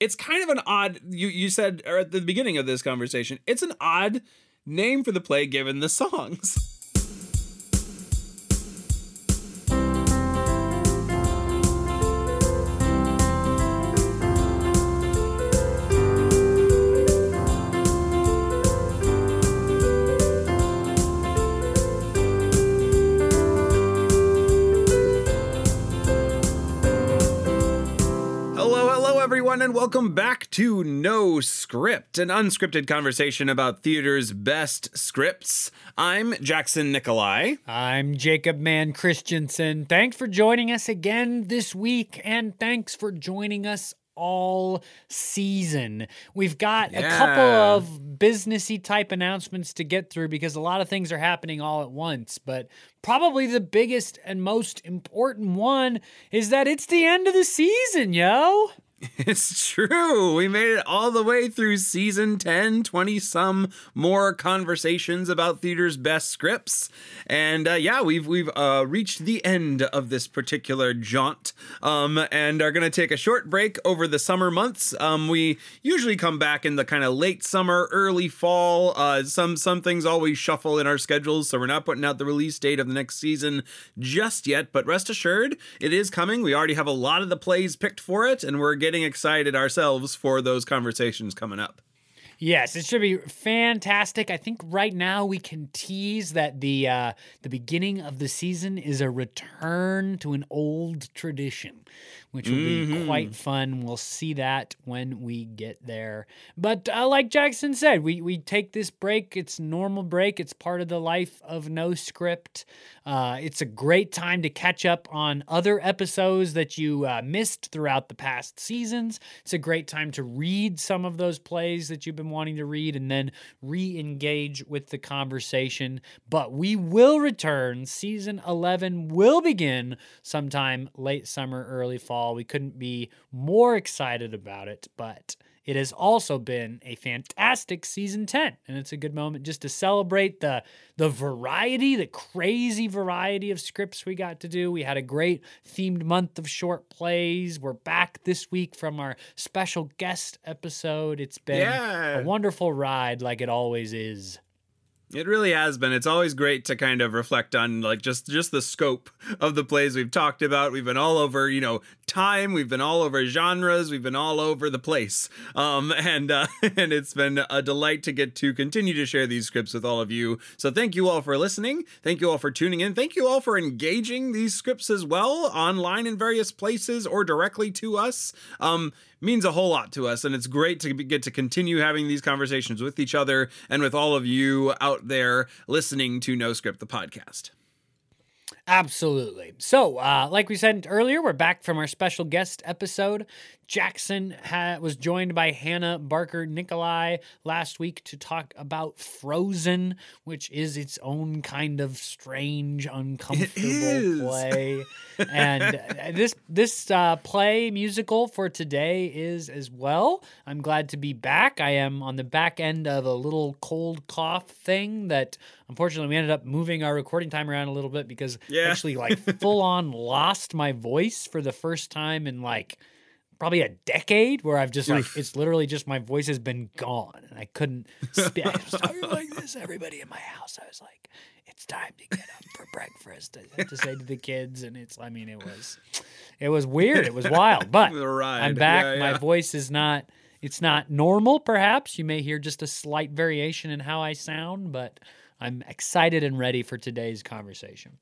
it's kind of an odd. You you said at the beginning of this conversation, it's an odd name for the play given the songs. and welcome back to No Script, an unscripted conversation about theater's best scripts. I'm Jackson Nikolai. I'm Jacob Mann Christensen. Thanks for joining us again this week, and thanks for joining us all season. We've got yeah. a couple of businessy type announcements to get through because a lot of things are happening all at once, but probably the biggest and most important one is that it's the end of the season, yo. It's true. We made it all the way through season 10, 20 some more conversations about theater's best scripts. And uh, yeah, we've we've uh, reached the end of this particular jaunt um, and are going to take a short break over the summer months. Um, we usually come back in the kind of late summer, early fall. Uh, some some things always shuffle in our schedules, so we're not putting out the release date of the next season just yet, but rest assured, it is coming. We already have a lot of the plays picked for it and we're getting getting excited ourselves for those conversations coming up. Yes, it should be fantastic. I think right now we can tease that the uh, the beginning of the season is a return to an old tradition which will mm-hmm. be quite fun. We'll see that when we get there. But uh, like Jackson said, we, we take this break. It's normal break. It's part of the life of no script. Uh, it's a great time to catch up on other episodes that you uh, missed throughout the past seasons. It's a great time to read some of those plays that you've been wanting to read and then re engage with the conversation. But we will return. Season 11 will begin sometime late summer, early fall. We couldn't be more excited about it, but it has also been a fantastic season 10 and it's a good moment just to celebrate the the variety the crazy variety of scripts we got to do we had a great themed month of short plays we're back this week from our special guest episode it's been yeah. a wonderful ride like it always is it really has been. It's always great to kind of reflect on like just just the scope of the plays we've talked about. We've been all over, you know, time. We've been all over genres. We've been all over the place. Um, and uh, and it's been a delight to get to continue to share these scripts with all of you. So thank you all for listening. Thank you all for tuning in. Thank you all for engaging these scripts as well online in various places or directly to us. Um, means a whole lot to us and it's great to get to continue having these conversations with each other and with all of you out there listening to no script the podcast Absolutely. So, uh, like we said earlier, we're back from our special guest episode. Jackson ha- was joined by Hannah Barker Nikolai last week to talk about Frozen, which is its own kind of strange, uncomfortable play. and uh, this this uh, play musical for today is as well. I'm glad to be back. I am on the back end of a little cold cough thing that unfortunately we ended up moving our recording time around a little bit because yeah. actually like full on lost my voice for the first time in like probably a decade where I've just like it's literally just my voice has been gone and I couldn't speak. I was like this. Everybody in my house, I was like, it's time to get up for breakfast. I to say to the kids, and it's I mean it was it was weird. It was wild, but I'm back. Yeah, yeah. My voice is not. It's not normal, perhaps. You may hear just a slight variation in how I sound, but I'm excited and ready for today's conversation.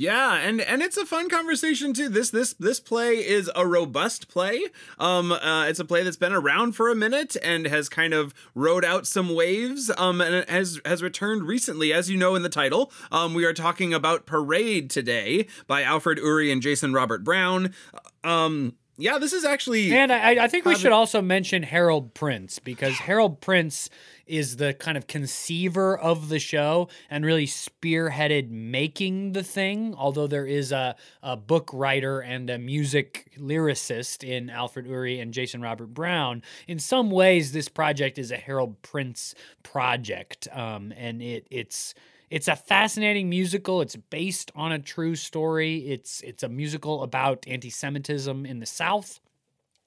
Yeah, and and it's a fun conversation too. This this this play is a robust play. Um, uh, it's a play that's been around for a minute and has kind of rode out some waves. Um, and has has returned recently, as you know in the title. Um, we are talking about Parade today by Alfred Uhry and Jason Robert Brown. Um. Yeah, this is actually. And I, I think we should also mention Harold Prince because Harold Prince is the kind of conceiver of the show and really spearheaded making the thing. Although there is a, a book writer and a music lyricist in Alfred Uhry and Jason Robert Brown, in some ways, this project is a Harold Prince project. Um, and it it's it's a fascinating musical. It's based on a true story. It's it's a musical about anti-Semitism in the South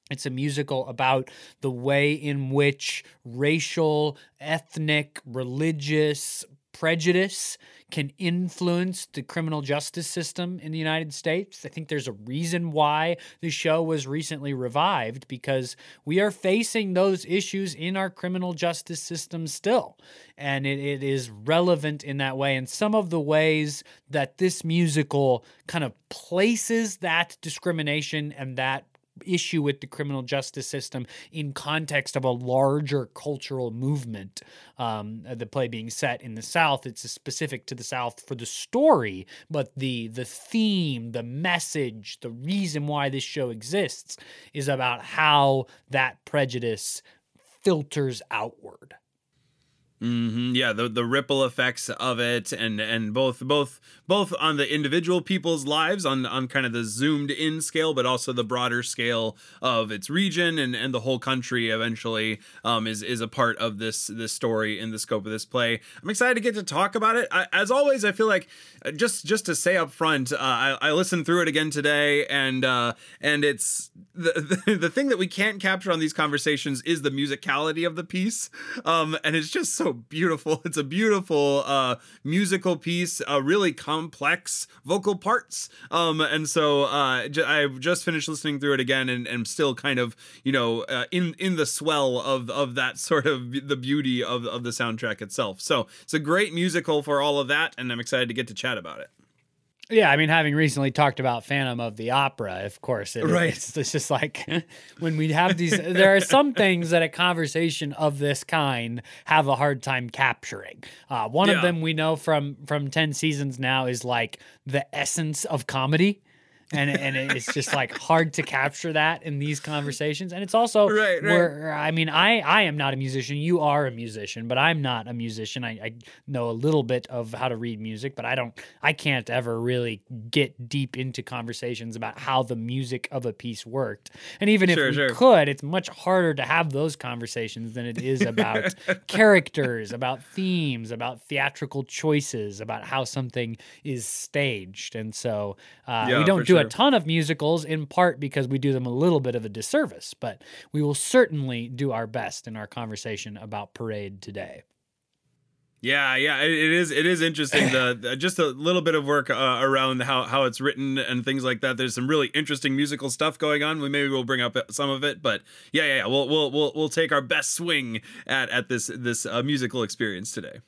It's a musical about the way in which racial, ethnic, religious prejudice can influence the criminal justice system in the United States. I think there's a reason why the show was recently revived because we are facing those issues in our criminal justice system still. And it, it is relevant in that way. And some of the ways that this musical kind of places that discrimination and that issue with the criminal justice system in context of a larger cultural movement. Um, the play being set in the South, it's specific to the South for the story, but the the theme, the message, the reason why this show exists is about how that prejudice filters outward. Mm-hmm. Yeah, the the ripple effects of it, and and both both both on the individual people's lives on on kind of the zoomed in scale, but also the broader scale of its region and and the whole country. Eventually, um, is is a part of this this story in the scope of this play. I'm excited to get to talk about it. I, as always, I feel like uh, just just to say up front, uh, I, I listened through it again today, and uh, and it's the, the the thing that we can't capture on these conversations is the musicality of the piece, um, and it's just so beautiful. It's a beautiful uh, musical piece, uh, really complex vocal parts. Um, and so uh, j- I've just finished listening through it again, and, and still kind of you know uh, in in the swell of of that sort of the beauty of of the soundtrack itself. So it's a great musical for all of that, and I'm excited to get to chat about it. Yeah, I mean, having recently talked about Phantom of the Opera, of course, it, Right. it's, it's just like when we have these. there are some things that a conversation of this kind have a hard time capturing. Uh, one of them we know from from ten seasons now is like the essence of comedy. And and it's just like hard to capture that in these conversations. And it's also Right, right. where I mean, I I am not a musician. You are a musician, but I'm not a musician. I, I know a little bit of how to read music, but I don't. I can't ever really get deep into conversations about how the music of a piece worked. And even if Sure, we sure. could, it's much harder to have those conversations than it is about characters, about themes, about theatrical choices, about how something is staged. And so uh, Yeah, we don't do a ton of musicals in part because we do them a little bit of a disservice, but we will certainly do our best in our conversation about Parade today. Yeah, yeah, it, is. It is interesting. The, the- just a little bit of work uh, around how how it's written and things like that. There's some really interesting musical stuff going on. We maybe we'll bring up some of it, but yeah, yeah, yeah. We'll we'll we'll, we'll take our best swing at at this this uh, musical experience today.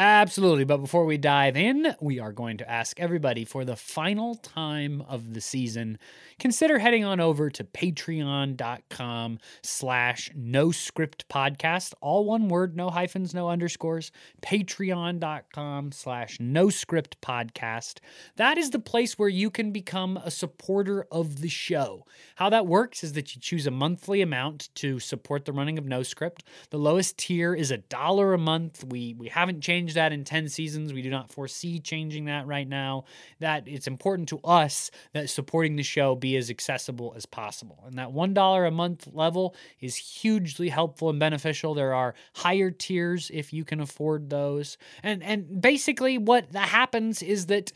Absolutely. But before we dive in, we are going to ask everybody for the final time of the season, consider heading on over to patreon.com slash no script podcast. All one word, no hyphens, no underscores. Patreon.com slash no script podcast. That is the place where you can become a supporter of the show. How that works is that you choose a monthly amount to support the running of No Script. The lowest tier is a dollar a month. We we haven't changed that in 10 seasons. We do not foresee changing that right now. That it's important to us that supporting the show be as accessible as possible. And that $1 a month level is hugely helpful and beneficial. There are higher tiers if you can afford those. And and basically what happens is that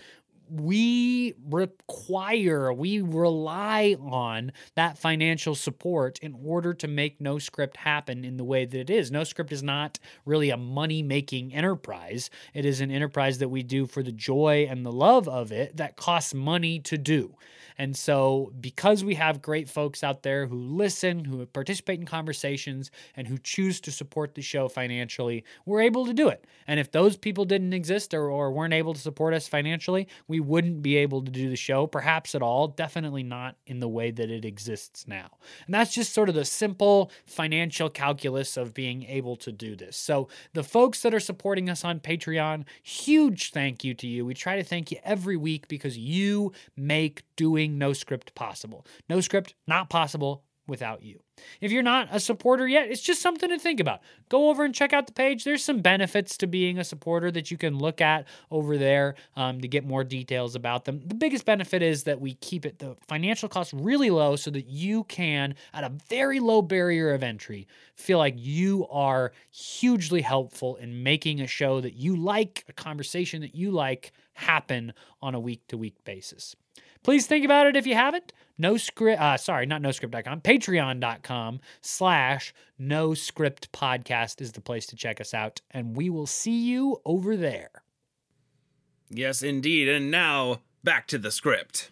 we require, we rely on that financial support in order to make No Script happen in the way that it is. No Script is not really a money making enterprise, it is an enterprise that we do for the joy and the love of it that costs money to do. And so, because we have great folks out there who listen, who participate in conversations, and who choose to support the show financially, we're able to do it. And if those people didn't exist or, or weren't able to support us financially, we wouldn't be able to do the show, perhaps at all, definitely not in the way that it exists now. And that's just sort of the simple financial calculus of being able to do this. So, the folks that are supporting us on Patreon, huge thank you to you. We try to thank you every week because you make doing No Script possible. No Script, not possible without you. If you're not a supporter yet, it's just something to think about. Go over and check out the page. There's some benefits to being a supporter that you can look at over there um, to get more details about them. The biggest benefit is that we keep it the financial cost really low so that you can, at a very low barrier of entry, feel like you are hugely helpful in making a show that you like, a conversation that you like happen on a week to week basis. Please think about it if you haven't. No script, uh, sorry, not noscript.com, patreon.com slash no script podcast is the place to check us out. And we will see you over there. Yes, indeed. And now back to the script.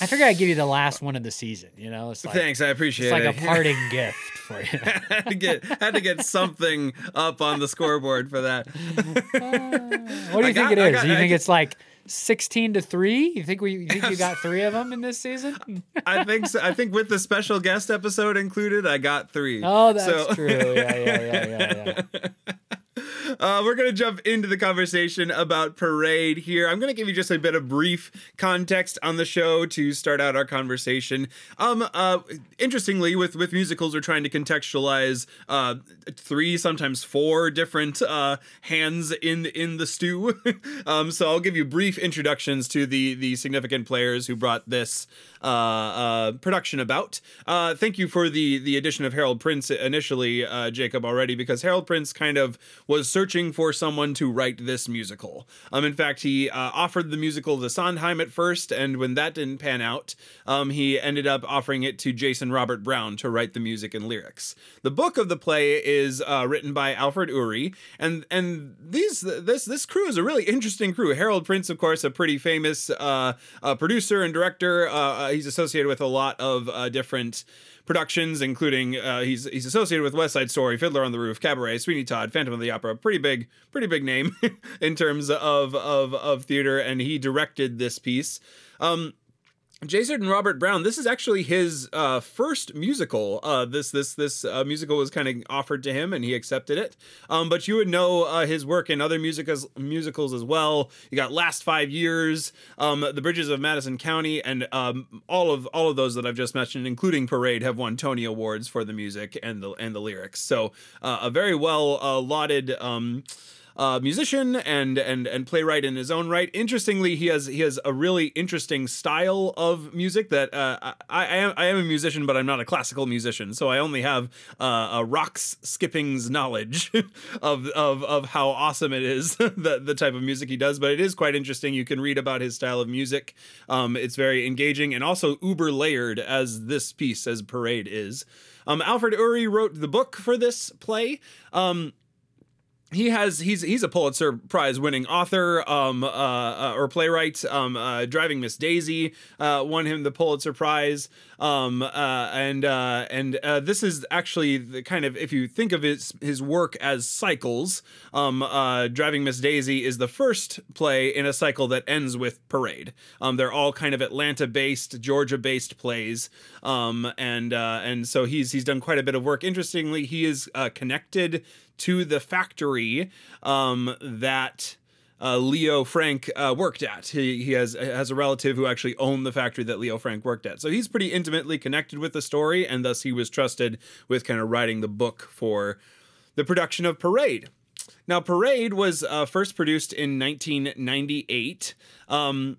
I figured I'd give you the last one of the season. You know, it's like, Thanks, I appreciate it. it's like a parting gift for you. had to get had to get something up on the scoreboard for that. What do you I think got- it is? got- Do you I think it's like 16 to 3? You think we you think you got 3 of them in this season? I think so. I think with the special guest episode included, I got three. Oh, that's So- true. Yeah, yeah, yeah, yeah, yeah. Uh, we're going to jump into the conversation about Parade here. I'm going to give you just a bit of brief context on the show to start out our conversation. Um, uh, interestingly, with with musicals, we're trying to contextualize uh, three, sometimes four different uh, hands in in the stew. um, so I'll give you brief introductions to the the significant players who brought this uh, uh, production about. Uh, thank you for the the addition of Harold Prince initially, uh, Jacob, already because Harold Prince kind of was searching for someone to write this musical. Um, in fact, he uh, offered the musical to Sondheim at first, and when that didn't pan out, um, he ended up offering it to Jason Robert Brown to write the music and lyrics. The book of the play is uh, written by Alfred Uhry, and and these this this crew is a really interesting crew. Harold Prince, of course, a pretty famous uh, producer and director. Uh, uh, he's associated with a lot of uh, different productions, including uh, he's he's associated with West Side Story, Fiddler on the Roof, Cabaret, Sweeney Todd, Phantom of the Opera. Pretty big, pretty big name in terms of of of theater, and he directed this piece. Um, Jason and Robert Brown. This is actually his uh, first musical. Uh, this this this uh, musical was kind of offered to him, and he accepted it. Um, but you would know uh, his work in other musicals musicals as well. You got Last Five Years, um, The Bridges of Madison County, and um, all of all of those that I've just mentioned, including Parade, have won Tony Awards for the music and the and the lyrics. So uh, a very well uh, lauded. Uh, musician and and and playwright in his own right. Interestingly, he has he has a really interesting style of music that uh, I, I am I am a musician, but I'm not a classical musician, so I only have uh, a rocks skippings knowledge of of of how awesome it is the the type of music he does. But it is quite interesting. You can read about his style of music. Um, it's very engaging and also uber layered as this piece as Parade is. Um, Alfred Uhry wrote the book for this play. Um, he has he's he's a Pulitzer Prize winning author um uh, uh or playwright. Um uh, driving Miss Daisy uh won him the Pulitzer Prize. Um uh and uh and this is actually the kind of if you think of his his work as cycles um driving Miss Daisy is the first play in a cycle that ends with Parade. Um they're all kind of Atlanta based Georgia based plays. Um and and so he's he's done quite a bit of work. Interestingly he is connected to the factory um, that uh, Leo Frank uh, worked at. He, he has has a relative who actually owned the factory that Leo Frank worked at. So he's pretty intimately connected with the story, and thus he was trusted with kind of writing the book for the production of Parade. Now, Parade was uh, first produced in 1998. Um,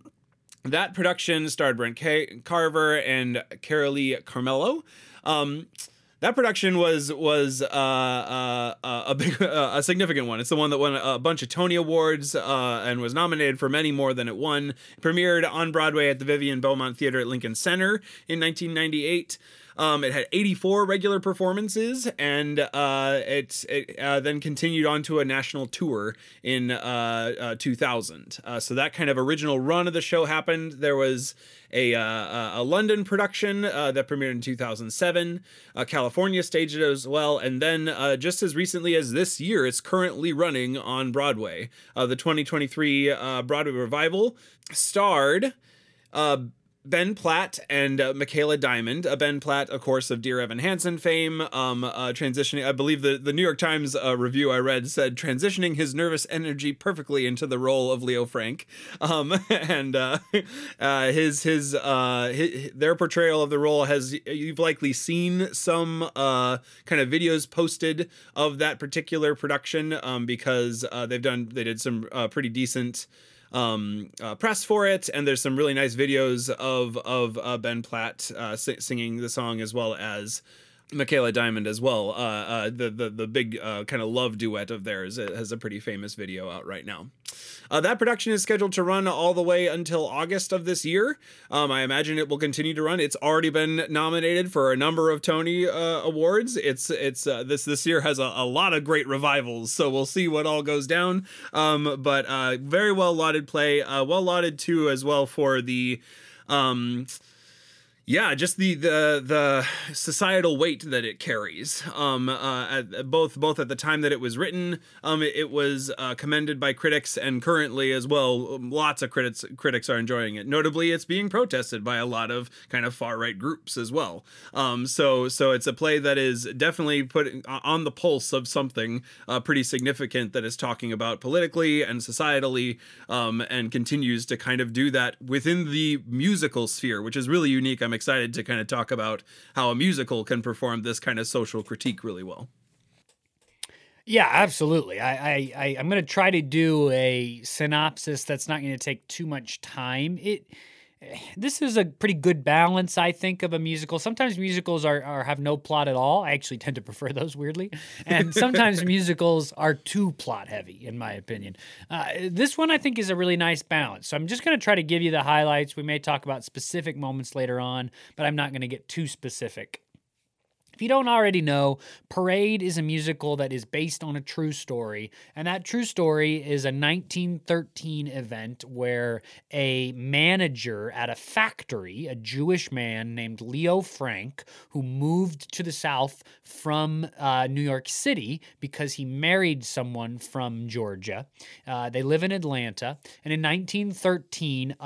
that production starred Brent K- Carver and Carolee Carmello. Um, that production was was uh, uh, uh, a big uh, a significant one. It's the one that won a bunch of Tony Awards uh, and was nominated for many more than it won. It premiered on Broadway at the Vivian Beaumont Theater at Lincoln Center in 1998. Um, it had 84 regular performances, and uh, it, it uh, then continued on to a national tour in uh, uh, 2000. Uh, so that kind of original run of the show happened. There was a, uh, a London production that premiered in 2007. Uh, California staged it as well, and then just as recently as this year, it's currently running on Broadway. The 2023 uh, Broadway revival starred. Uh, Ben Platt and uh, Michaela Diamond. Uh, ben Platt, of course, of Dear Evan Hansen fame, um, uh, transitioning. I believe the, the New York Times uh, review I read said transitioning his nervous energy perfectly into the role of Leo Frank, um, and uh, uh, his his, his their portrayal of the role has you've likely seen some kind of videos posted of that particular production um, because they've done they did some pretty decent um, uh, press for it, and there's some really nice videos of of uh, Ben Platt uh, si- singing the song as well as Michaela Diamond as well. Uh, uh, the the the big uh, kind of love duet of theirs it has a pretty famous video out right now. Uh, that production is scheduled to run all the way until August of this year. Um, I imagine it will continue to run. It's already been nominated for a number of Tony uh, awards. It's it's uh, this this year has a, a, lot of great revivals, so we'll see what all goes down. Um, but very well lauded play, well lauded too as well for the. Um, yeah, just the the the societal weight that it carries. Um, uh, at, both both at the time that it was written, um, it, it was uh, commended by critics, and currently as well, um, lots of critics critics are enjoying it. Notably, it's being protested by a lot of kind of far right groups as well. Um, so so it's a play that is definitely put on the pulse of something uh, pretty significant that is talking about politically and societally, um, and continues to kind of do that within the musical sphere, which is really unique. I'm excited to kind of talk about how a musical can perform this kind of social critique really well. Yeah, absolutely. I, I, I am going to try to do a synopsis that's not going to take too much time. It this is a pretty good balance, I think, of a musical. Sometimes musicals are, are have no plot at all. I actually tend to prefer those weirdly, and sometimes musicals are too plot heavy, in my opinion. Uh, this one I think is a really nice balance. So I'm just going to try to give you the highlights. We may talk about specific moments later on, but I'm not going to get too specific. If you don't already know, Parade is a musical that is based on a true story. And that true story is a 1913 event where a manager at a factory, a Jewish man named Leo Frank, who moved to the South from uh, New York City because he married someone from Georgia. Uh, they live in Atlanta. And in 1913, uh,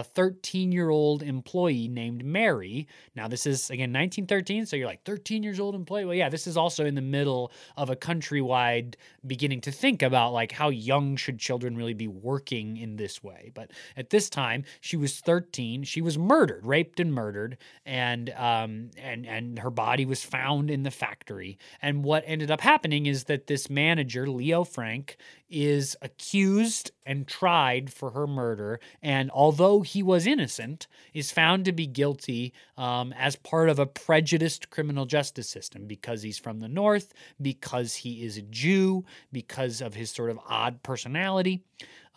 a 13 year old employee named Mary, now this is again 1913, so you're like, 13 years old and play. Well, yeah, this is also in the middle of a countrywide beginning to think about like how young should children really be working in this way. But at this time, she was 13. She was murdered, raped and murdered, and um and and her body was found in the factory. And what ended up happening is that this manager, Leo Frank, is accused and tried for her murder, and although he was innocent, is found to be guilty um, as part of a prejudiced criminal justice system because he's from the North, because he is a Jew, because of his sort of odd personality.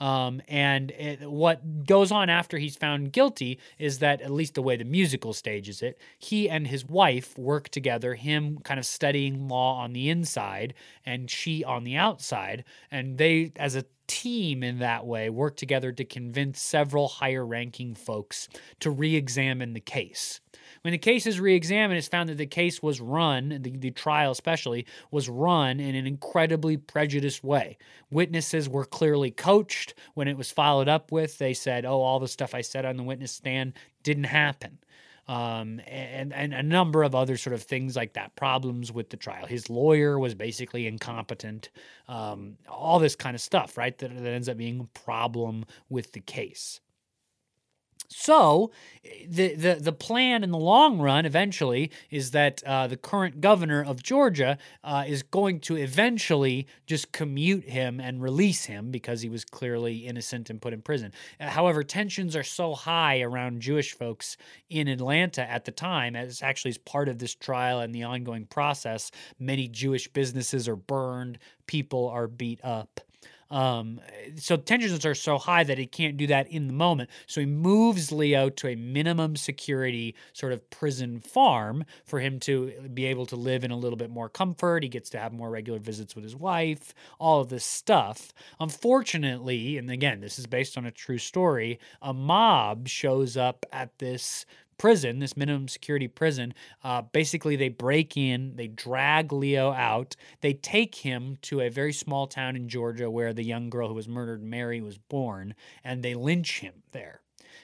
Um, and it, what goes on after he's found guilty is that, at least the way the musical stages it, he and his wife work together, him kind of studying law on the inside and she on the outside. And they, as a team in that way, work together to convince several higher ranking folks to re examine the case. When the case is re-examined, it's found that the case was run, the, the trial especially, was run in an incredibly prejudiced way. Witnesses were clearly coached. When it was followed up with, they said, oh, all the stuff I said on the witness stand didn't happen. Um, and, and a number of other sort of things like that, problems with the trial. His lawyer was basically incompetent, um, all this kind of stuff, right? That, that ends up being a problem with the case. So, the, the, the plan in the long run eventually is that uh, the current governor of Georgia uh, is going to eventually just commute him and release him because he was clearly innocent and put in prison. Uh, however, tensions are so high around Jewish folks in Atlanta at the time, as actually as part of this trial and the ongoing process, many Jewish businesses are burned, people are beat up. Um, so tensions are so high that he can't do that in the moment. So he moves Leo to a minimum security sort of prison farm for him to be able to live in a little bit more comfort. He gets to have more regular visits with his wife, all of this stuff. Unfortunately, and again, this is based on a true story, a mob shows up at this prison, this minimum security prison, uh, basically they break in, they drag Leo out, they take him to a very small town in Georgia where the young girl who was murdered, Mary, was born, and they lynch him there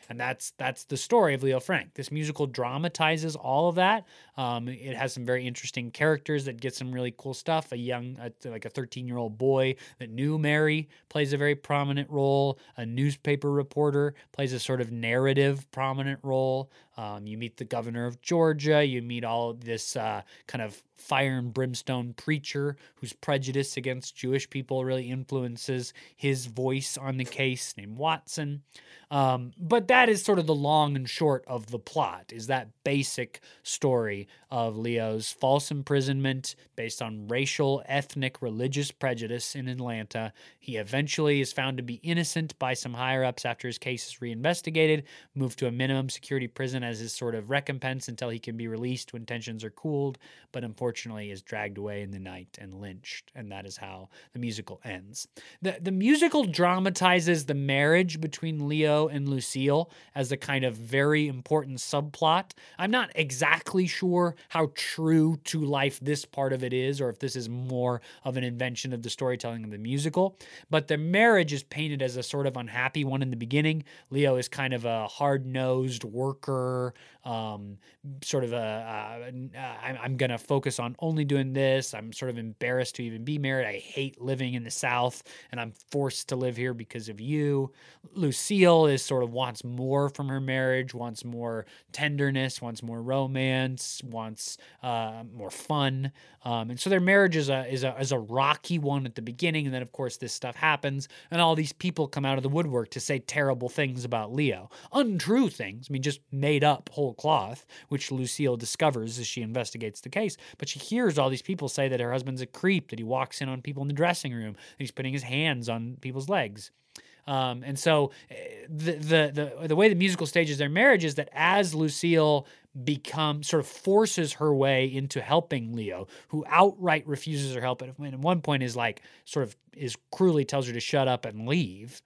and that's that's the story of Leo Frank. This musical dramatizes all of that. Um, it has some very interesting characters that get some really cool stuff. A young, a, like a 13 year old boy that knew Mary plays a very prominent role. A newspaper reporter plays a sort of narrative prominent role. Um, you meet the governor of Georgia. You meet all this uh, kind of fire and brimstone preacher whose prejudice against Jewish people really influences his voice on the case, named Watson. Um, but that is sort of the long and short of the plot, is that basic story of Leo's false imprisonment based on racial, ethnic, religious prejudice in Atlanta. He eventually is found to be innocent by some higher ups after his case is reinvestigated, moved to a minimum security prison as his sort of recompense until he can be released when tensions are cooled, but unfortunately is dragged away in the night and lynched. And that is how the musical ends. The, the musical dramatizes the marriage between Leo and Lucille as a kind of very important subplot. I'm not exactly sure how true to life this part of it is, or if this is more of an invention of the storytelling of the musical. But the marriage is painted as a sort of unhappy one in the beginning. Leo is kind of a hard nosed worker, um, sort of a, I'm, I'm going to focus on only doing this. I'm sort of embarrassed to even be married. I hate living in the South, and I'm forced to live here because of you. Lucille is sort of wants more from her marriage, wants more tenderness, wants more romance, wants uh, more fun. Um, and so their marriage is a, is, a, is a rocky one at the beginning. And then, of course, this stuff happens, and all these people come out of the woodwork to say terrible things about Leo. Untrue things, I mean, just made up whole cloth, which Lucille discovers as she investigates the case. But she hears all these people say that her husband's a creep, that he walks in on people in the dressing room, that he's putting his hands on people's legs. Um, and so eh, the, the the the way the musical stages their marriage is that as Lucille become sort of forces her way into helping Leo, who outright refuses her help, and at one point is like sort of is cruelly tells her to shut up and leave.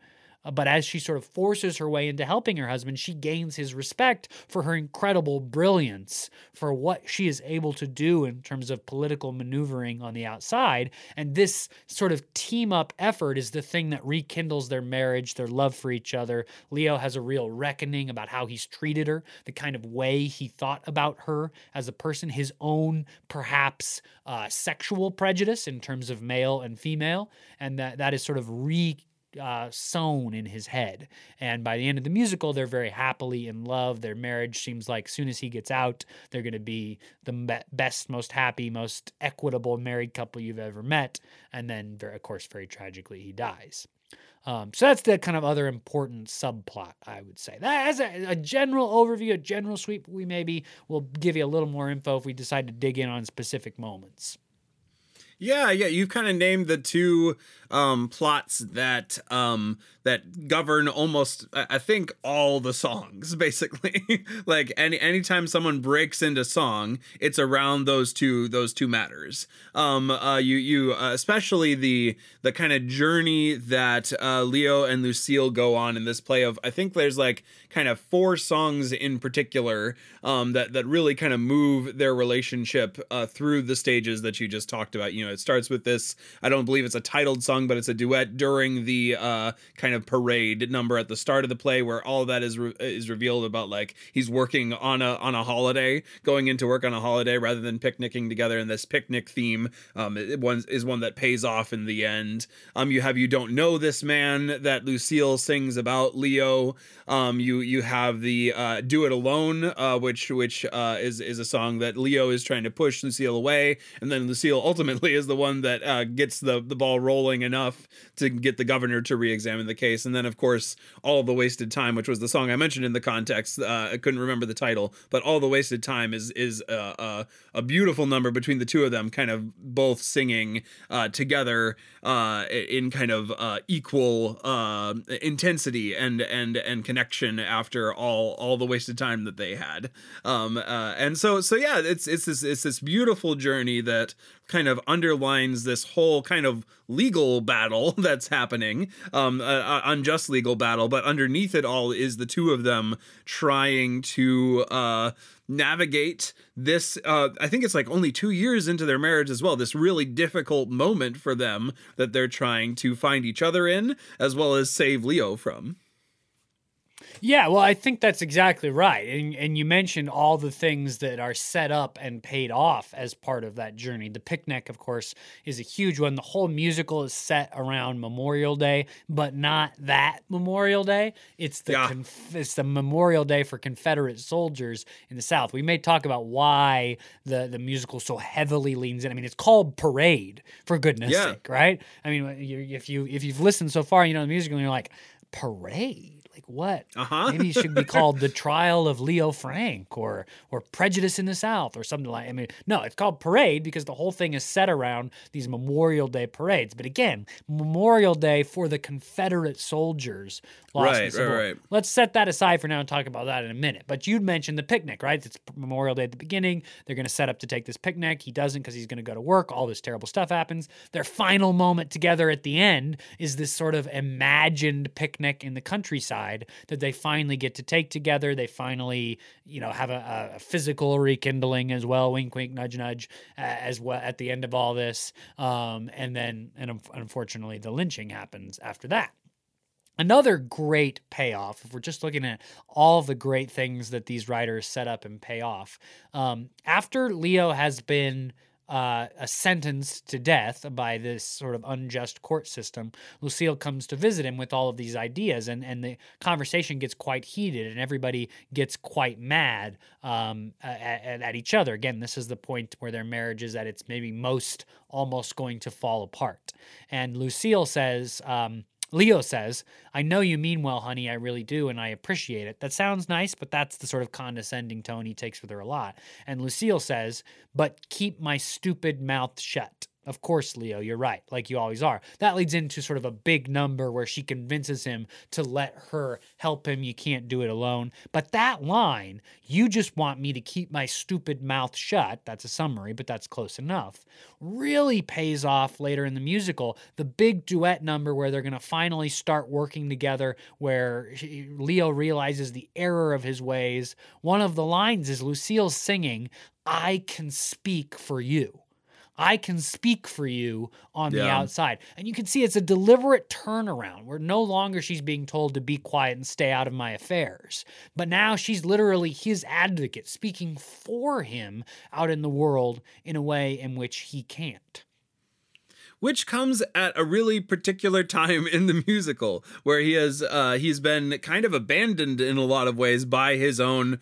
But as she sort of forces her way into helping her husband, she gains his respect for her incredible brilliance, for what she is able to do in terms of political maneuvering on the outside. And this sort of team up effort is the thing that rekindles their marriage, their love for each other. Leo has a real reckoning about how he's treated her, the kind of way he thought about her as a person, his own perhaps uh, sexual prejudice in terms of male and female. And that, that is sort of re uh, sewn in his head. And by the end of the musical, they're very happily in love. Their marriage seems like soon as he gets out, they're going to be the best, most happy, most equitable married couple you've ever met. And then, of course, very tragically, he dies. Um, so that's the kind of other important subplot, I would say. That as a, a, general overview, a general sweep, we maybe will give you a little more info if we decide to dig in on specific moments. Yeah, yeah, you've kind of named the two um, plots that um, that govern almost I think all the songs basically. like any anytime someone breaks into song, it's around those two those two matters. Um, uh, you you uh, especially the the kind of journey that uh, Leo and Lucille go on in this play of I think there's like kind of four songs in particular um, that that really kind of move their relationship uh, through the stages that you just talked about. You know, it starts with this. I don't believe it's a titled song, but it's a duet during the uh, kind of parade number at the start of the play, where all of that is re- is revealed about like he's working on a on a holiday, going into work on a holiday rather than picnicking together. And this picnic theme um, one is one that pays off in the end. Um, you have you don't know this man that Lucille sings about Leo. Um, you you have the uh, "Do It Alone," uh, which which uh, is is a song that Leo is trying to push Lucille away, and then Lucille ultimately is the one that uh, gets the the ball rolling enough to get the governor to re-examine the case. And then, of course, "All the Wasted Time," which was the song I mentioned in the context. Uh, I couldn't remember the title, but "All the Wasted Time" is is a, a, a beautiful number between the two of them, kind of both singing uh, together in kind of equal intensity and and and connection after all all the wasted time that they had. Um, uh, and so so yeah, it's it's this it's this beautiful journey that kind of underlines this whole kind of legal battle that's happening, um, uh, unjust legal battle. But underneath it all is the two of them trying to uh, navigate this. Uh, I think it's like only two years into their marriage as well. This really difficult moment for them that they're trying to find each other in, as well as save Leo from. Yeah, well, I think that's exactly right. And, and you mentioned all the things that are set up and paid off as part of that journey. The picnic, of course, is a huge one. The whole musical is set around Memorial Day, but not that Memorial Day. It's the yeah. conf- it's the Memorial Day for Confederate soldiers in the South. We may talk about why the the musical so heavily leans in. I mean, it's called Parade for goodness yeah. sake, right? I mean, if you if you've listened so far, you know the musical, and you're like, Parade Like what? Uh-huh. Maybe it should be called the trial of Leo Frank or or prejudice in the South or something like. I mean, no, it's called parade because the whole thing is set around these Memorial Day parades. But again, Memorial Day for the Confederate soldiers lost Right, right, right. Let's set that aside for now and talk about that in a minute. But you'd mentioned the picnic, right? It's Memorial Day at the beginning. They're going to set up to take this picnic. He doesn't because he's going to go to work. All this terrible stuff happens. Their final moment together at the end is this sort of imagined picnic in the countryside that they finally get to take together. They finally, you know, have a, a physical rekindling as well. Wink, wink, nudge, nudge, uh, as well at the end of all this. Um, and then, and un- unfortunately, the lynching happens after that. Another great payoff, if we're just looking at all the great things that these writers set up and pay off, um, after Leo has been uh, sentenced to death by this sort of unjust court system, Lucille comes to visit him with all of these ideas, and, and the conversation gets quite heated, and everybody gets quite mad um, at, at each other. Again, this is the point where their marriage is at its maybe most almost going to fall apart. And Lucille says, um, Leo says, I know you mean well, honey. I really do, and I appreciate it. That sounds nice, but that's the sort of condescending tone he takes with her a lot. And Lucille says, But keep my stupid mouth shut. Of course, Leo, you're right, like you always are. That leads into sort of a big number where she convinces him to let her help him. You can't do it alone. But that line, you just want me to keep my stupid mouth shut, that's a summary, but that's close enough, really pays off later in the musical. The big duet number where they're going to finally start working together, where Leo realizes the error of his ways. One of the lines is Lucille singing, I can speak for you. I can speak for you on the outside. And you can see it's a deliberate turnaround where no longer she's being told to be quiet and stay out of my affairs. But now she's literally his advocate, speaking for him out in the world in a way in which he can't. which comes at a really particular time in the musical where he has uh he's been kind of abandoned in a lot of ways by his own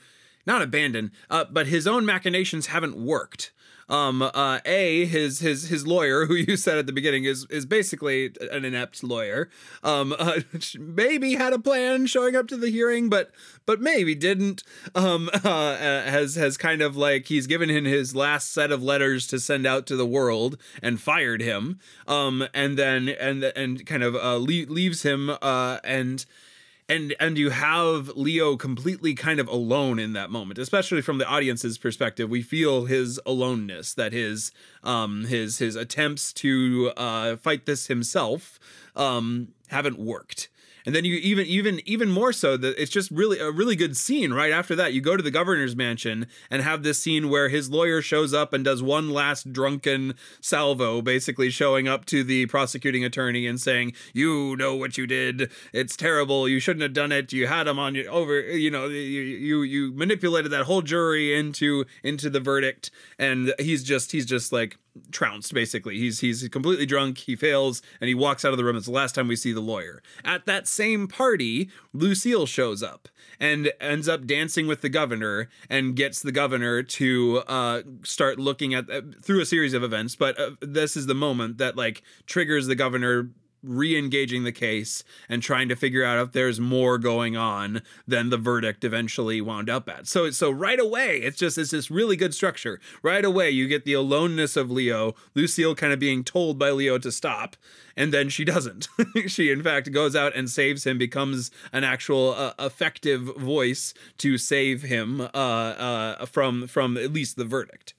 not abandon, uh but his own machinations haven't worked. Um uh a his his his lawyer who you said at the beginning is is basically an inept lawyer. Um uh, maybe had a plan showing up to the hearing but but maybe didn't. Um uh, uh, has has kind of like he's given him his last set of letters to send out to the world and fired him. Um and then and and kind of uh le- leaves him uh and and and you have Leo completely kind of alone in that moment, especially from the audience's perspective. We feel his aloneness, that his um his his attempts to uh fight this himself um haven't worked. And then you even even even more so that it's just really a really good scene right after that. You go to the governor's mansion and have this scene where his lawyer shows up and does one last drunken salvo, basically showing up to the prosecuting attorney and saying, "You know what you did. It's terrible. You shouldn't have done it. You had him on your over. You know, you you you manipulated that whole jury into into the verdict." And he's just he's just like trounced basically. He's he's completely drunk he fails and he walks out of the room. It's the last time we see the lawyer. At that same party lucille shows up and ends up dancing with the governor and gets the governor to uh, start looking at uh, through a series of events but uh, this is the moment that like triggers the governor re-engaging the case and trying to figure out if there's more going on than the verdict eventually wound up at. So so right away, it's just it's this really good structure. Right away, you get the aloneness of Leo, Lucille kind of being told by Leo to stop, and then she doesn't. she in fact goes out and saves him, becomes an actual uh, effective voice to save him uh, uh, from from at least the verdict.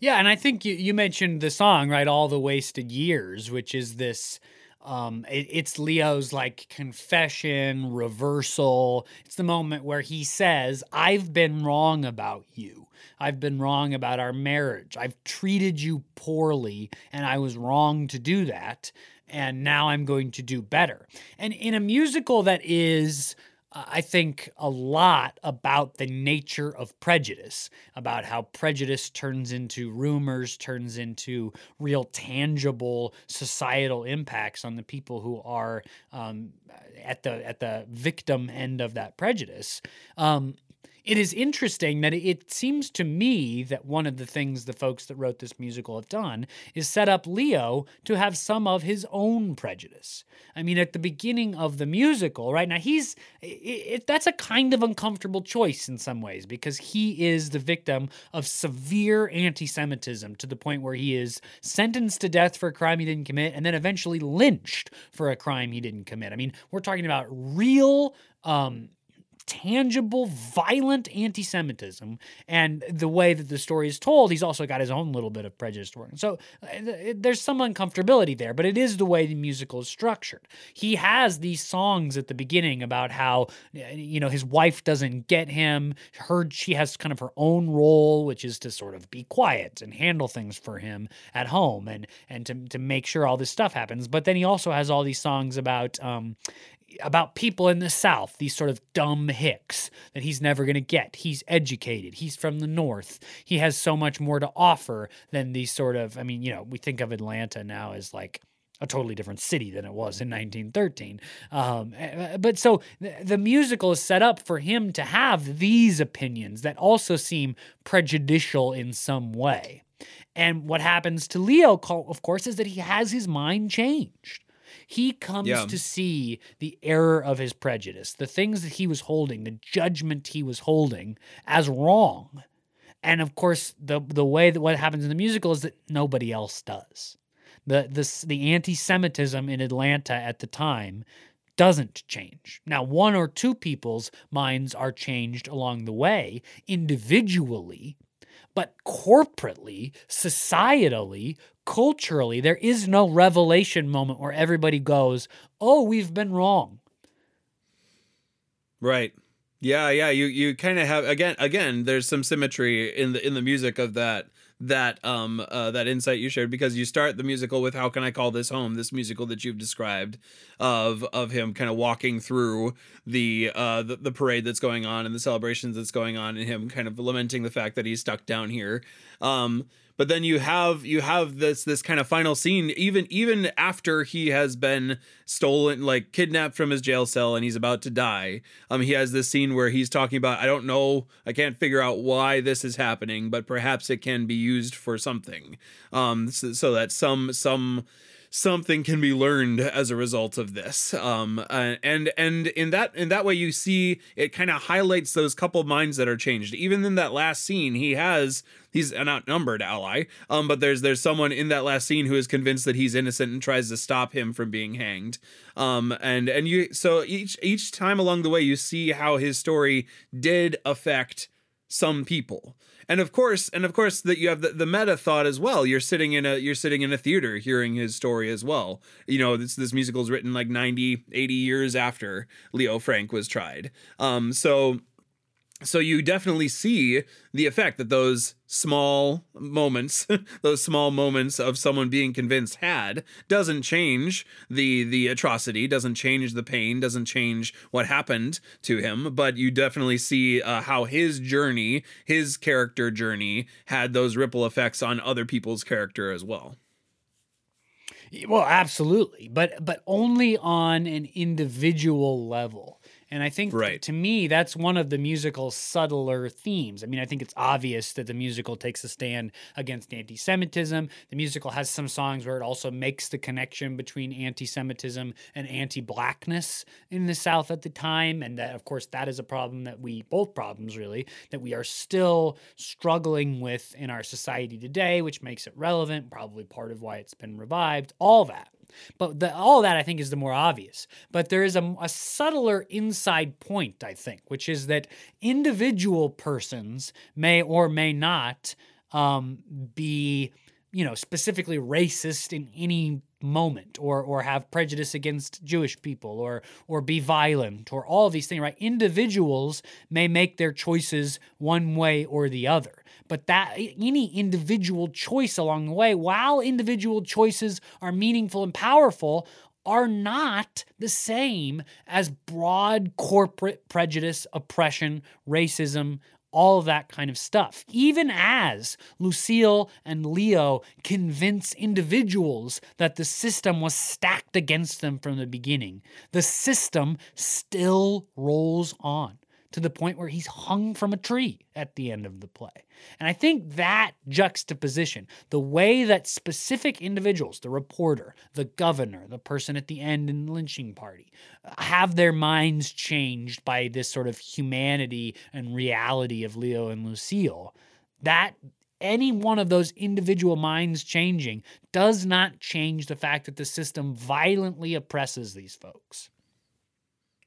Yeah, and I think you, you mentioned the song, right? All the Wasted Years, which is this. Um, it- it's Leo's like confession, reversal. It's the moment where he says, I've been wrong about you. I've been wrong about our marriage. I've treated you poorly, and I was wrong to do that. And now I'm going to do better. And in a musical that is I think a lot about the nature of prejudice, about how prejudice turns into rumors, turns into real tangible societal impacts on the people who are um, at the at the victim end of that prejudice. Um, it is interesting that it seems to me that one of the things the folks that wrote this musical have done is set up Leo to have some of his own prejudice. I mean, at the beginning of the musical, right now, he's it, it, that's a kind of uncomfortable choice in some ways because he is the victim of severe anti Semitism to the point where he is sentenced to death for a crime he didn't commit and then eventually lynched for a crime he didn't commit. I mean, we're talking about real. Um, tangible, violent anti Semitism. And the way that the story is told, he's also got his own little bit of prejudice to work. So uh, there's some uncomfortability there, but it is the way the musical is structured. He has these songs at the beginning about how, uh, you know, his wife doesn't get him. Her, she has kind of her own role, which is to sort of be quiet and handle things for him at home and, and to, to make sure all this stuff happens. But then he also has all these songs about, um, about people in the South, these sort of dumb hicks that he's never going to get. He's educated. He's from the North. He has so much more to offer than these sort of, I mean, you know, we think of Atlanta now as like a totally different city than it was in 1913. Um, eh, eh, but so the musical is set up for him to have these opinions that also seem prejudicial in some way. And what happens to Leo, of course, is that he has his mind changed. He comes yeah. to see the error of his prejudice, the things that he was holding, the judgment he was holding as wrong. And of course, the the way that what happens in the musical is that nobody else does. The the the anti-Semitism in Atlanta at the time doesn't change. Now, one or two people's minds are changed along the way individually, but corporately, societally, culturally, there is no revelation moment where everybody goes, "Oh, we've been wrong." Right. Yeah, yeah. You you kind of have again again. There's some symmetry in the in the music of that that um uh, that insight you shared because you start the musical with how can I call this home? This musical that you've described of of him kind of walking through the uh the, the parade that's going on and the celebrations that's going on and him kind of lamenting the fact that he's stuck down here. Um but then you have you have this this kind of final scene even even after he has been stolen like kidnapped from his jail cell and he's about to die um he has this scene where he's talking about i don't know i can't figure out why this is happening but perhaps it can be used for something. Um so, so that some some something can be learned as a result of this. Um uh, and and in that in that way you see it kind of highlights those couple minds that are changed. Even in that last scene he has he's an outnumbered ally um but there's there's someone in that last scene who is convinced that he's innocent and tries to stop him from being hanged. Um and and you so each each time along the way you see how his story did affect some people and of course and of course that you have the, the meta thought as well. You're sitting in a you're sitting in a theater hearing his story as well. You know this this musical is written like 90 80 years after leo frank was tried. Um so so you definitely see the effect that those small moments those small moments of someone being convinced had doesn't change the the atrocity doesn't change the pain doesn't change what happened to him. But you definitely see uh, how his journey his character journey had those ripple effects on other people's character as well. Well absolutely. But but only on an individual level and I think right. to me, that's one of the musical's subtler themes. I mean, I think it's obvious that the musical takes a stand against anti Semitism. The musical has some songs where it also makes the connection between anti Semitism and anti blackness in the South at the time. And that, of course, that is a problem that we, both problems really, that we are still struggling with in our society today, which makes it relevant, probably part of why it's been revived, all that. But the, all that I think is the more obvious. But there is a, a subtler inside point, I think, which is that individual persons may or may not um, be, you know, specifically racist in any moment or or have prejudice against Jewish people or or be violent or all of these things right? Individuals may make their choices one way or the other but that any individual choice along the way, while individual choices are meaningful and powerful, are not the same as broad corporate prejudice, oppression, racism, all of that kind of stuff. Even as Lucille and Leo convince individuals that the system was stacked against them from the beginning, the system still rolls on. To the point where he's hung from a tree at the end of the play. And I think that juxtaposition, the way that specific individuals, the reporter, the governor, the person at the end in the lynching party, have their minds changed by this sort of humanity and reality of Leo and Lucille, that any one of those individual minds changing does not change the fact that the system violently oppresses these folks.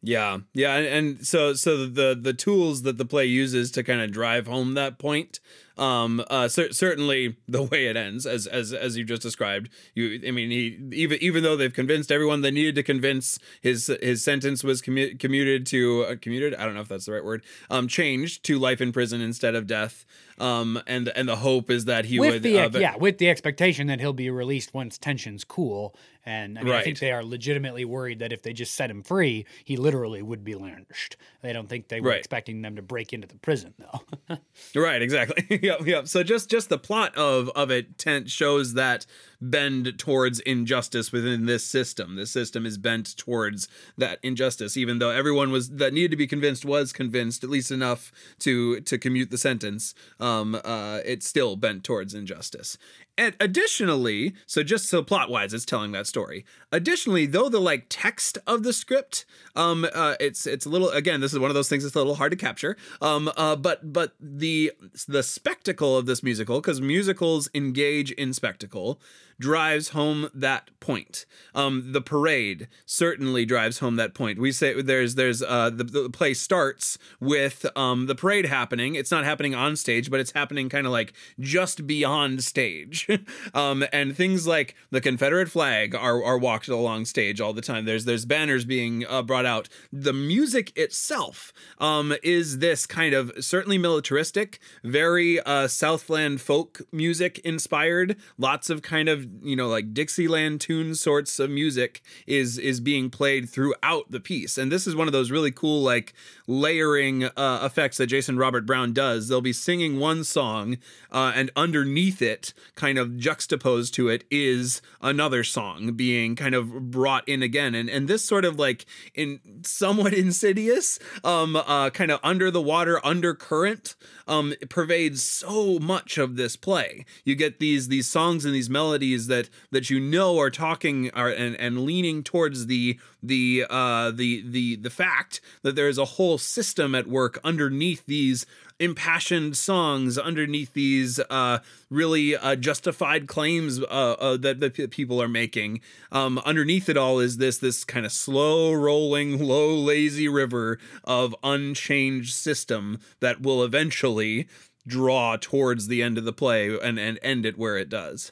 Yeah, yeah, and so so the the tools that the play uses to kind of drive home that point um, uh, cer- certainly the way it ends, as as as you just described. You, I mean, he even even though they've convinced everyone they needed to convince, his his sentence was commu- commuted to uh, commuted. I don't know if that's the right word. Um, changed to life in prison instead of death. Um, and and the hope is that he with would, the uh, yeah, with the expectation that he'll be released once tensions cool. And I, mean, I think they are legitimately worried that if they just set him free, he literally would be lynched. They don't think they were Right. expecting them to break into the prison though. Right, exactly. yep, yep. So just just the plot of of it tent shows that bend towards injustice within this system. This system is bent towards that injustice, even though everyone was that needed to be convinced was convinced at least enough to to commute the sentence. Um, uh, it's still bent towards injustice. And additionally, so just so plot wise, it's telling that story. Additionally, though the like text of the script, um, uh, it's it's a little again, this is one of those things that's a little hard to capture. Um, uh, but but the the spectacle of this musical, because musicals engage in spectacle, drives home that point. Um, the parade certainly drives home that point. We say there's there's uh the, the play starts with um the parade happening. It's not happening on stage, but it's happening kind of like just beyond stage. um, and things like the Confederate flag are are walked along stage all the time. There's there's banners being uh, brought out. The music itself um is this kind of certainly militaristic, very uh Southland folk music inspired. Lots of kind of you know like Dixieland tune sorts of music is is being played throughout the piece, and this is one of those really cool like layering uh, effects that Jason Robert Brown does. They'll be singing one song, uh, and underneath it, kind of juxtaposed to it, is another song being kind of brought in again, and and this sort of like in somewhat insidious, um, uh, kind of under the water undercurrent, um, pervades so much of this play. You get these these songs and these melodies that that you know are talking are and, and leaning towards the the uh the the the fact that there is a whole system at work underneath these impassioned songs underneath these uh, really uh, justified claims uh, uh, that, that people are making. Um, underneath it all is this this kind of slow rolling, low lazy river of unchanged system that will eventually draw towards the end of the play and, and end it where it does.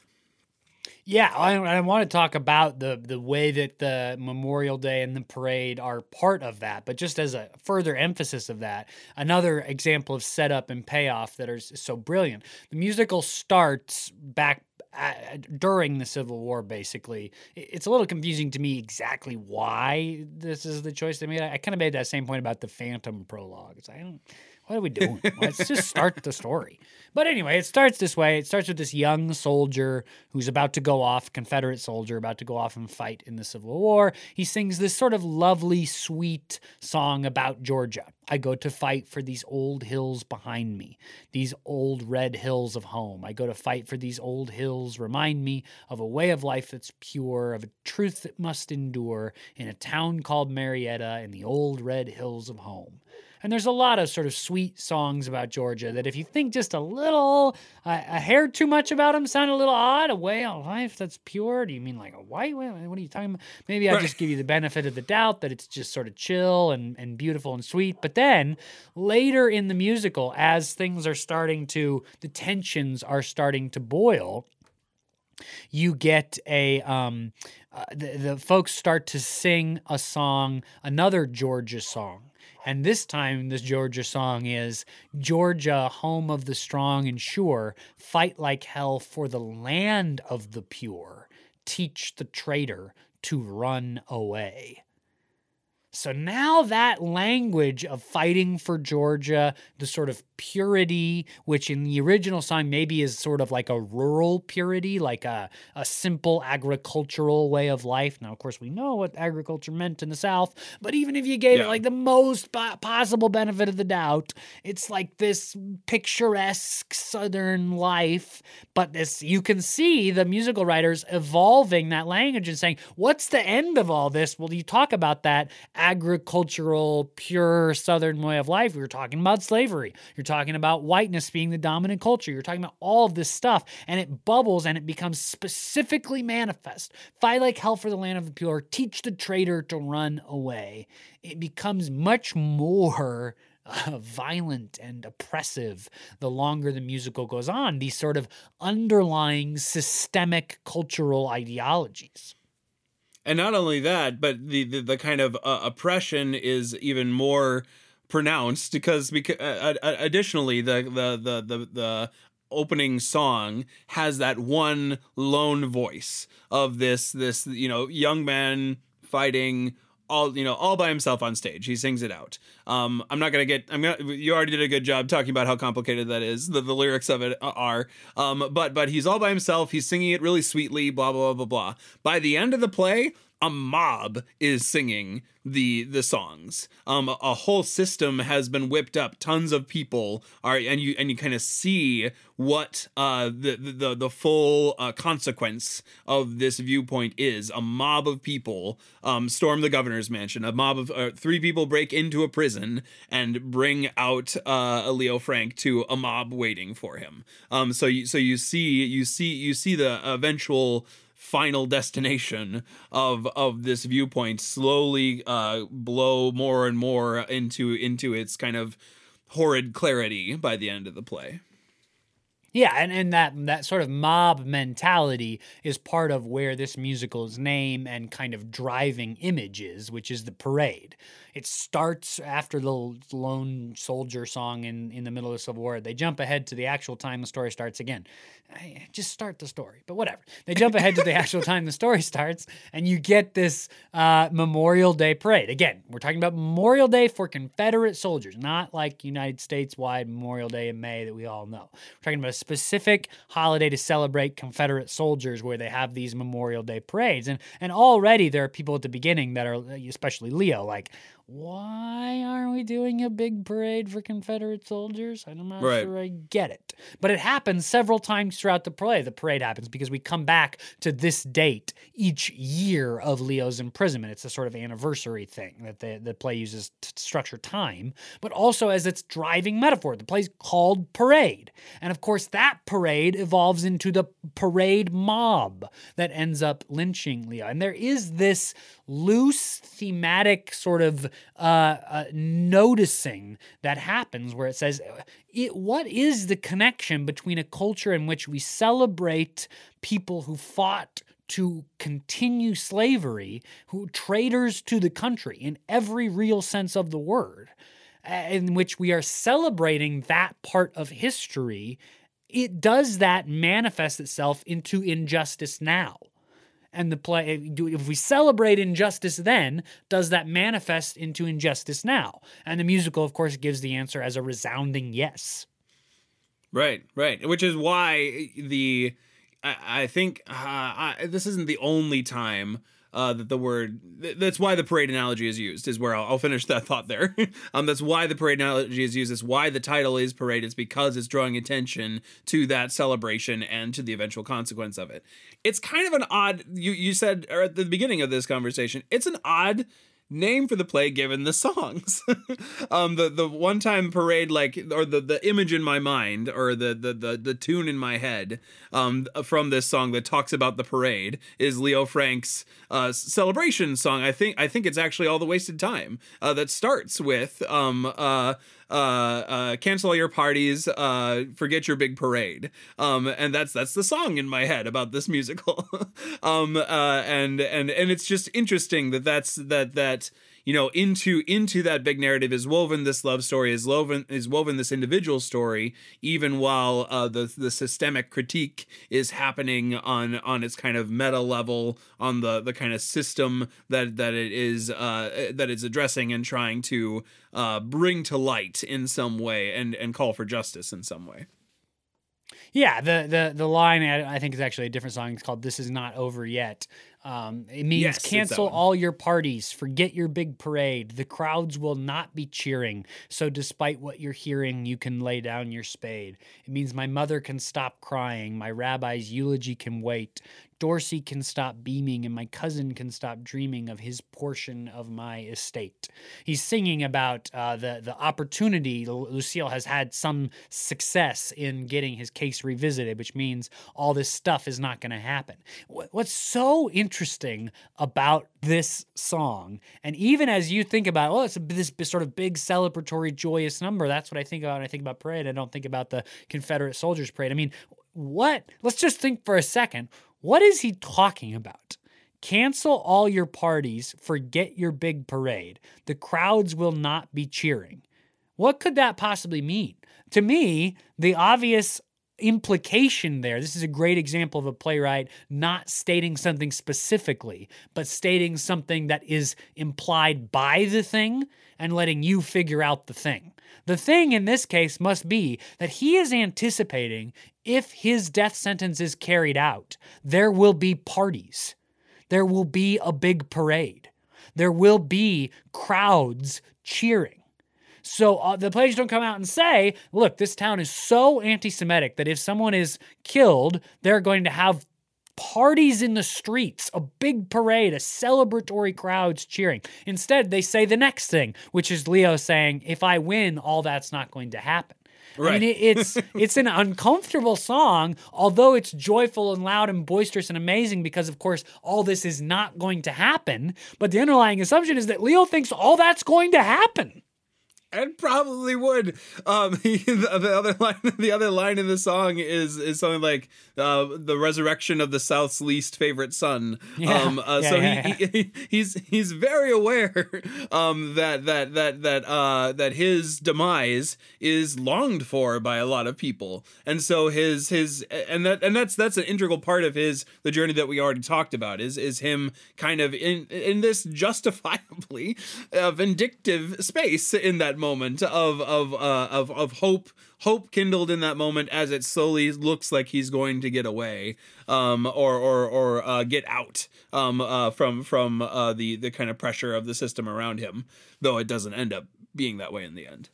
Yeah, I, I want to talk about the the way that the Memorial Day and the parade are part of that, but just as a further emphasis of that, another example of setup and payoff that are so brilliant. The musical starts back uh, during the Civil War, basically. It's a little confusing to me exactly why this is the choice they made. I, kind of made that same point about the Phantom prologue. I don't. What are we doing? Let's just start the story. But anyway, it starts this way. It starts with this young soldier who's about to go off, Confederate soldier, about to go off and fight in the Civil War. He sings this sort of lovely, sweet song about Georgia. I go to fight for these old hills behind me, these old red hills of home. I go to fight for these old hills, remind me of a way of life that's pure, of a truth that must endure in a town called Marietta in the old red hills of home. And there's a lot of sort of sweet songs about Georgia that if you think just a little, uh, a hair too much about them sound a little odd, a way of life that's pure. Do you mean like a white way? What are you talking about? Maybe I Right. just give you the benefit of the doubt that it's just sort of chill and, and beautiful and sweet. But then later in the musical, as things are starting to, the tensions are starting to boil, you get a um, uh, the, the folks start to sing a song, another Georgia song. And this time, this Georgia song is Georgia, home of the strong and sure, fight like hell for the land of the pure, teach the traitor to run away. So now that language of fighting for Georgia, the sort of purity, which in the original song maybe is sort of like a rural purity, like a, a simple agricultural way of life. Now, of course, we know what agriculture meant in the South, but even if you gave Yeah. it like the most po- possible benefit of the doubt, it's like this picturesque Southern life. But this, you can see the musical writers evolving that language and saying, what's the end of all this? Well, you talk about that agricultural, pure Southern way of life. We were talking about slavery. You're talking about whiteness being the dominant culture. You're talking about all of this stuff, and it bubbles and it becomes specifically manifest. Fight like hell for the land of the pure. Teach the traitor to run away. It becomes much more uh, violent and oppressive the longer the musical goes on. These sort of underlying systemic cultural ideologies. And not only that, but the the, the kind of uh, oppression is even more pronounced because because uh, additionally the the the the the opening song has that one lone voice of this this you know young man fighting all you know all by himself on stage. He sings it out. Um i'm not gonna get i'm gonna you already did a good job talking about how complicated that is the, the lyrics of it are. Um but but he's all by himself. He's singing it really sweetly blah blah blah blah blah. By the end of the play a mob is singing the the songs. Um a, a whole system has been whipped up. Tons of people are and you and you kind of see what uh the the the full uh, consequence of this viewpoint is. A mob of people um storm the governor's mansion. A mob of uh, three people break into a prison and bring out uh leo frank to a mob waiting for him. Um so you so you see you see you see the eventual final destination of of this viewpoint slowly uh blow more and more into into its kind of horrid clarity by the end of the play Yeah, and, and that that sort of mob mentality is part of where this musical's name and kind of driving image is, which is the parade. It starts after the lone soldier song in, in the middle of the Civil War. They jump ahead to the actual time the story starts again. I- Just start the story, but whatever. They jump ahead to the actual time the story starts, and you get this uh, Memorial Day parade. Again, we're talking about Memorial Day for Confederate soldiers, not like United States wide Memorial Day in May that we all know. We're talking about a specific holiday to celebrate Confederate soldiers where they have these Memorial Day parades. And and already there are people at the beginning that are especially Leo like why aren't we doing a big parade for Confederate soldiers? I'm not Right. sure I get it. But it happens several times throughout the play. The parade happens because we come back to this date each year of Leo's imprisonment. It's a sort of anniversary thing that the, the play uses to structure time, but also as its driving metaphor. The play's called Parade. And of course, that parade evolves into the parade mob that ends up lynching Leo. And there is this loose thematic sort of uh, uh, noticing that happens where it says, it, What is the connection between a culture in which we celebrate people who fought? To continue slavery, who traitors to the country in every real sense of the word, in which we are celebrating that part of history, it does that manifest itself into injustice now and the play if we celebrate injustice then does that manifest into injustice now and the musical of course gives the answer as a resounding yes Right, right. Which is why the I, I think uh, I, this isn't the only time uh, that the word th- that's why the parade analogy is used is where I'll, I'll finish that thought there. um, that's why the parade analogy is used. It's why the title is parade. It's because it's drawing attention to that celebration and to the eventual consequence of it. It's kind of an odd. You you said or at the beginning of this conversation. It's an odd name for the play given the songs. um the the one time parade like or the the image in my mind or the the the, the tune in my head um from this song that talks about the parade is Leo Frank's uh celebration song. I think I think it's actually all the wasted time uh that starts with um uh uh, uh, cancel all your parties, uh, forget your big parade. Um, and that's that's the song in my head about this musical. um, uh, and and and it's just interesting that that's that that you know into into that big narrative is woven this love story is woven is woven this individual story even while uh, the the systemic critique is happening on on its kind of meta level on the the kind of system that that it is uh, that it's addressing and trying to uh, bring to light in some way and and call for justice in some way. Yeah, the the the line I think is actually a different song. It's called "This Is Not Over Yet." Um, it means Yes, cancel all your parties, forget your big parade. The crowds will not be cheering. So, despite what you're hearing, you can lay down your spade. It means my mother can stop crying, my rabbi's eulogy can wait. Dorsey can stop beaming, and my cousin can stop dreaming of his portion of my estate. He's singing about uh, the the opportunity. Lucille has had some success in getting his case revisited, which means all this stuff is not going to happen. What's so interesting about this song, and even as you think about, oh, it's this sort of big celebratory, joyous number. That's what I think about when I think about parade. I don't think about the Confederate soldiers parade. I mean, what? Let's just think for a second. What is he talking about? Cancel all your parties, forget your big parade. The crowds will not be cheering. What could that possibly mean? To me, the obvious implication there this is a great example of a playwright not stating something specifically, but stating something that is implied by the thing and letting you figure out the thing. The thing in this case must be that he is anticipating if his death sentence is carried out, there will be parties. There will be a big parade. There will be crowds cheering. So uh, the players don't come out and say, look, this town is so anti Semitic that if someone is killed, they're going to have parties in the streets, a big parade, a celebratory crowds cheering. Instead, they say the next thing, which is Leo saying, if I win, all that's not going to happen. I Right. mean, it, it's it's an uncomfortable song, although it's joyful and loud and boisterous and amazing because, of course, all this is not going to happen. But the underlying assumption is that Leo thinks all that's going to happen. And probably would. Um, the, the other line, the other line in the song is is something like uh, the resurrection of the South's least favorite son. Yeah. Um, uh, Yeah, so yeah, he, he he's he's very aware um, that that that that uh, that his demise is longed for by a lot of people, and so his his and that and that's that's an integral part of his the journey that we already talked about is is him kind of in in this justifiably uh, vindictive space in that moment of of uh, of of hope hope kindled in that moment as it slowly looks like he's going to get away um or or or uh, get out um uh from from uh the the kind of pressure of the system around him though it doesn't end up being that way in the end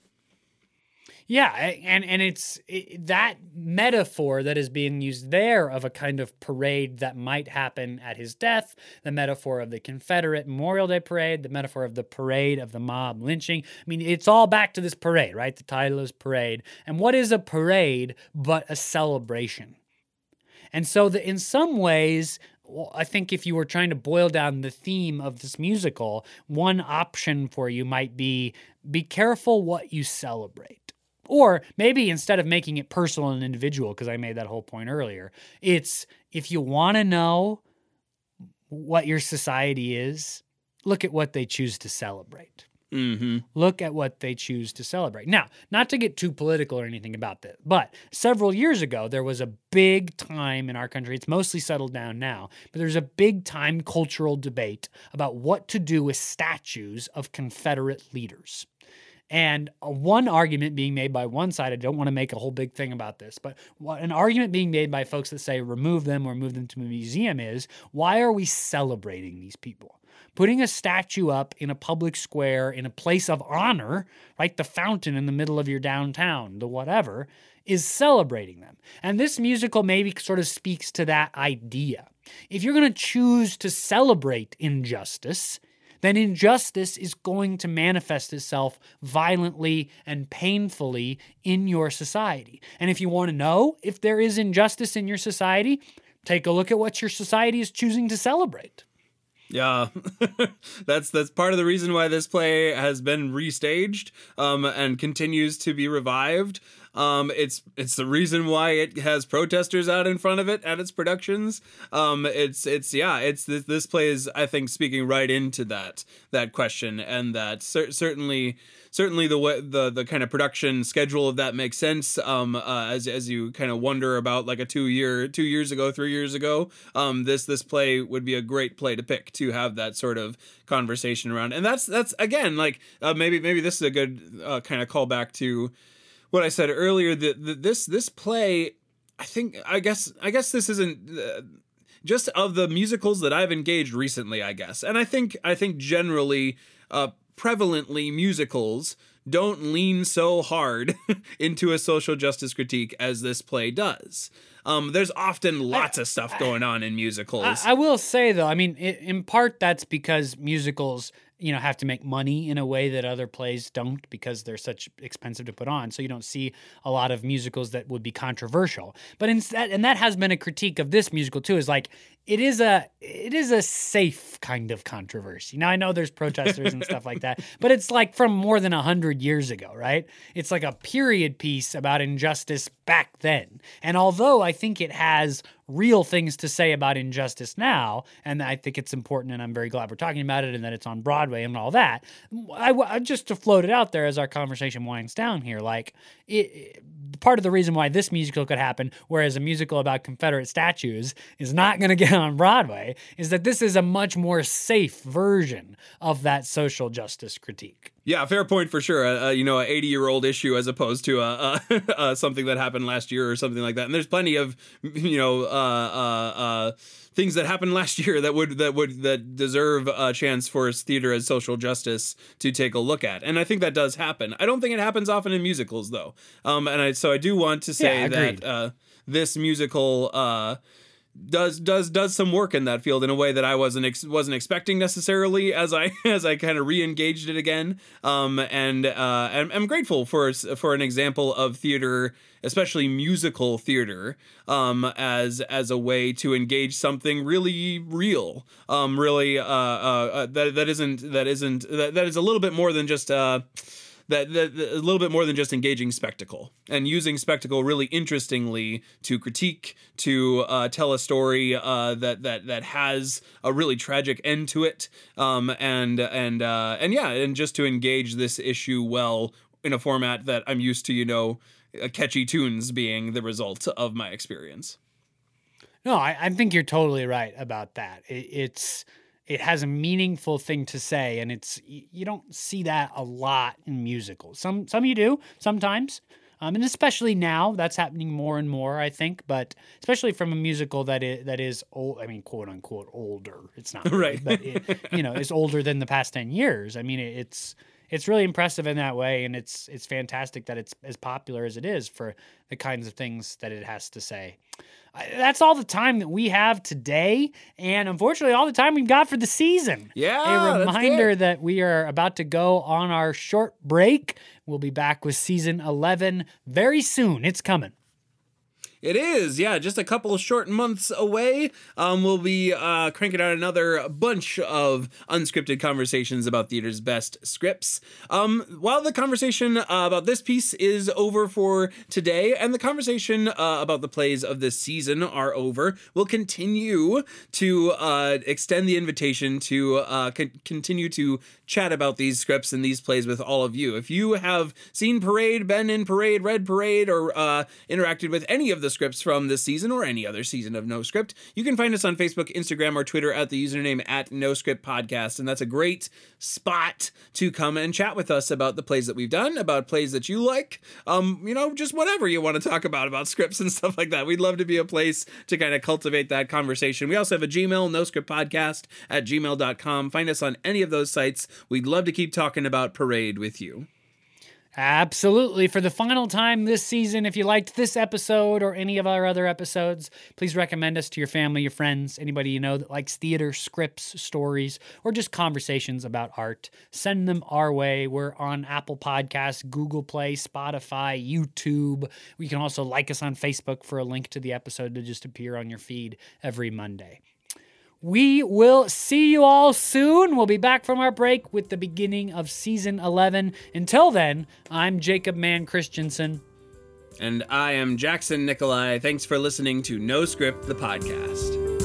Yeah, and and it's it, that metaphor that is being used there of a kind of parade that might happen at his death, the metaphor of the Confederate Memorial Day parade, the metaphor of the parade of the mob lynching. I mean, it's all back to this parade, right? The title is parade. And what is a parade but a celebration? And so, the, in some ways, I think if you were trying to boil down the theme of this musical, one option for you might be be careful what you celebrate. Or maybe instead of making it personal and individual, because I made that whole point earlier, it's if you want to know what your society is, look at what they choose to celebrate mm-hmm look at what they choose to celebrate. Now, not to get too political or anything about this, but several years ago, there was a big time in our country. It's mostly settled down now, but there's a big time cultural debate about what to do with statues of Confederate leaders. And uh, one argument being made by one side, I don't want to make a whole big thing about this, but an argument being made by folks that say remove them or move them to a museum is why are we celebrating these people? Putting a statue up in a public square in a place of honor, right? The fountain in the middle of your downtown, the whatever, is celebrating them. And this musical maybe sort of speaks to that idea. If you're going to choose to celebrate injustice, then injustice is going to manifest itself violently and painfully in your society. And if you want to know if there is injustice in your society, take a look at what your society is choosing to celebrate. Yeah, that's that's part of the reason why this play has been restaged um, and continues to be revived. Um, it's it's the reason why it has protesters out in front of it at its productions. Um, it's it's yeah, it's this, this play is I think speaking right into that that question and that cer- certainly certainly the way the the kind of production schedule of that makes sense. Um, uh, as as you kind of wonder about like a two year two years ago three years ago, um, this this play would be a great play to pick to have that sort of conversation around. And that's that's again like uh, maybe maybe this is a good uh, kind of callback to what I said earlier that, this this play I think I guess I guess this isn't uh, just of the musicals that I've engaged recently I guess and I think I think generally uh, prevalently musicals don't lean so hard into a social justice critique as this play does. Um, there's often lots I, of stuff going on in musicals. I, I will say though, I mean, in part that's because musicals you know have to make money in a way that other plays don't because they're such expensive to put on. So you don't see a lot of musicals that would be controversial. But instead and that has been a critique of this musical too is like it is a it is a safe kind of controversy now i know there's protesters and stuff like that but it's like from more than 100 years ago right it's like a period piece about injustice back then and although i think it has real things to say about injustice now. And I think it's important, and I'm very glad we're talking about it and that it's on Broadway and all that. I, I just to float it out there as our conversation winds down here, like it, part of the reason why this musical could happen, whereas a musical about Confederate statues is not going to get on Broadway, is that this is a much more safe version of that social justice critique. Yeah, fair point for sure. Uh, uh, you know, an 80 year old issue as opposed to a, a, something that happened last year or something like that. And there's plenty of you know uh, uh, uh, things that happened last year that would that would that deserve a chance for theater as social justice to take a look at. And I think that does happen. I don't think it happens often in musicals though. Um, and I so I do want to say yeah, that uh, this musical does does does some work in that field in a way that I wasn't ex- wasn't expecting necessarily as I as I kind of re-engaged it again. Um, and uh, I'm, I'm grateful for for an example of theater, especially musical theater, um, as as a way to engage something really real, um, really uh, uh, uh that that isn't that isn't that, that is a little bit more than just uh that, that, that, a little bit more than just engaging spectacle and using spectacle really interestingly to critique to uh, tell a story uh, that that that has a really tragic end to it um, and and uh, and yeah and just to engage this issue well in a format that I'm used to you know uh, catchy tunes being the result of my experience. No, I, I think you're totally right about that. It, it's it has a meaningful thing to say and it's you don't see that a lot in musicals. Some some you do sometimes um, and especially now that's happening more and more i think but especially from a musical that is that is old i mean quote unquote older. It's not really, right. but it, you know it's older than the past 10 years. I mean it's it's really impressive in that way and it's it's fantastic that it's as popular as it is for the kinds of things that it has to say that's all the time that we have today, and unfortunately, all the time we've got for the season. Yeah. A reminder that we are about to go on our short break. We'll be back with season 11 very soon. It's coming. It is, yeah, just a couple short months away. Um, we'll be uh, cranking out another bunch of unscripted conversations about theater's best scripts. Um, while the conversation uh, about this piece is over for today, and the conversation uh, about the plays of this season are over, we'll continue to uh, extend the invitation to uh, con- continue to chat about these scripts and these plays with all of you. If you have seen Parade, been in Parade, read Parade, or uh, interacted with any of the scripts from this season or any other season of No Script, you can find us on Facebook, Instagram, or Twitter at the username at No Script Podcast. And that's a great spot to come and chat with us about the plays that we've done, about plays that you like, um, you know, just whatever you want to talk about, about scripts and stuff like that. We'd love to be a place to kind of cultivate that conversation. We also have a Gmail, No Script Podcast at gmail.com. Find us on any of those sites. We'd love to keep talking about Parade with you. Absolutely. For the final time this season, if you liked this episode or any of our other episodes, please recommend us to your family, your friends, anybody you know that likes theater, scripts, stories, or just conversations about art. Send them our way. We're on Apple Podcasts, Google Play, Spotify, YouTube. You can also like us on Facebook for a link to the episode to just appear on your feed every Monday. We will see you all soon. We'll be back from our break with the beginning of season 11. Until then, I'm Jacob Mann Christensen. And I am Jackson Nikolai. Thanks for listening to No Script, the podcast.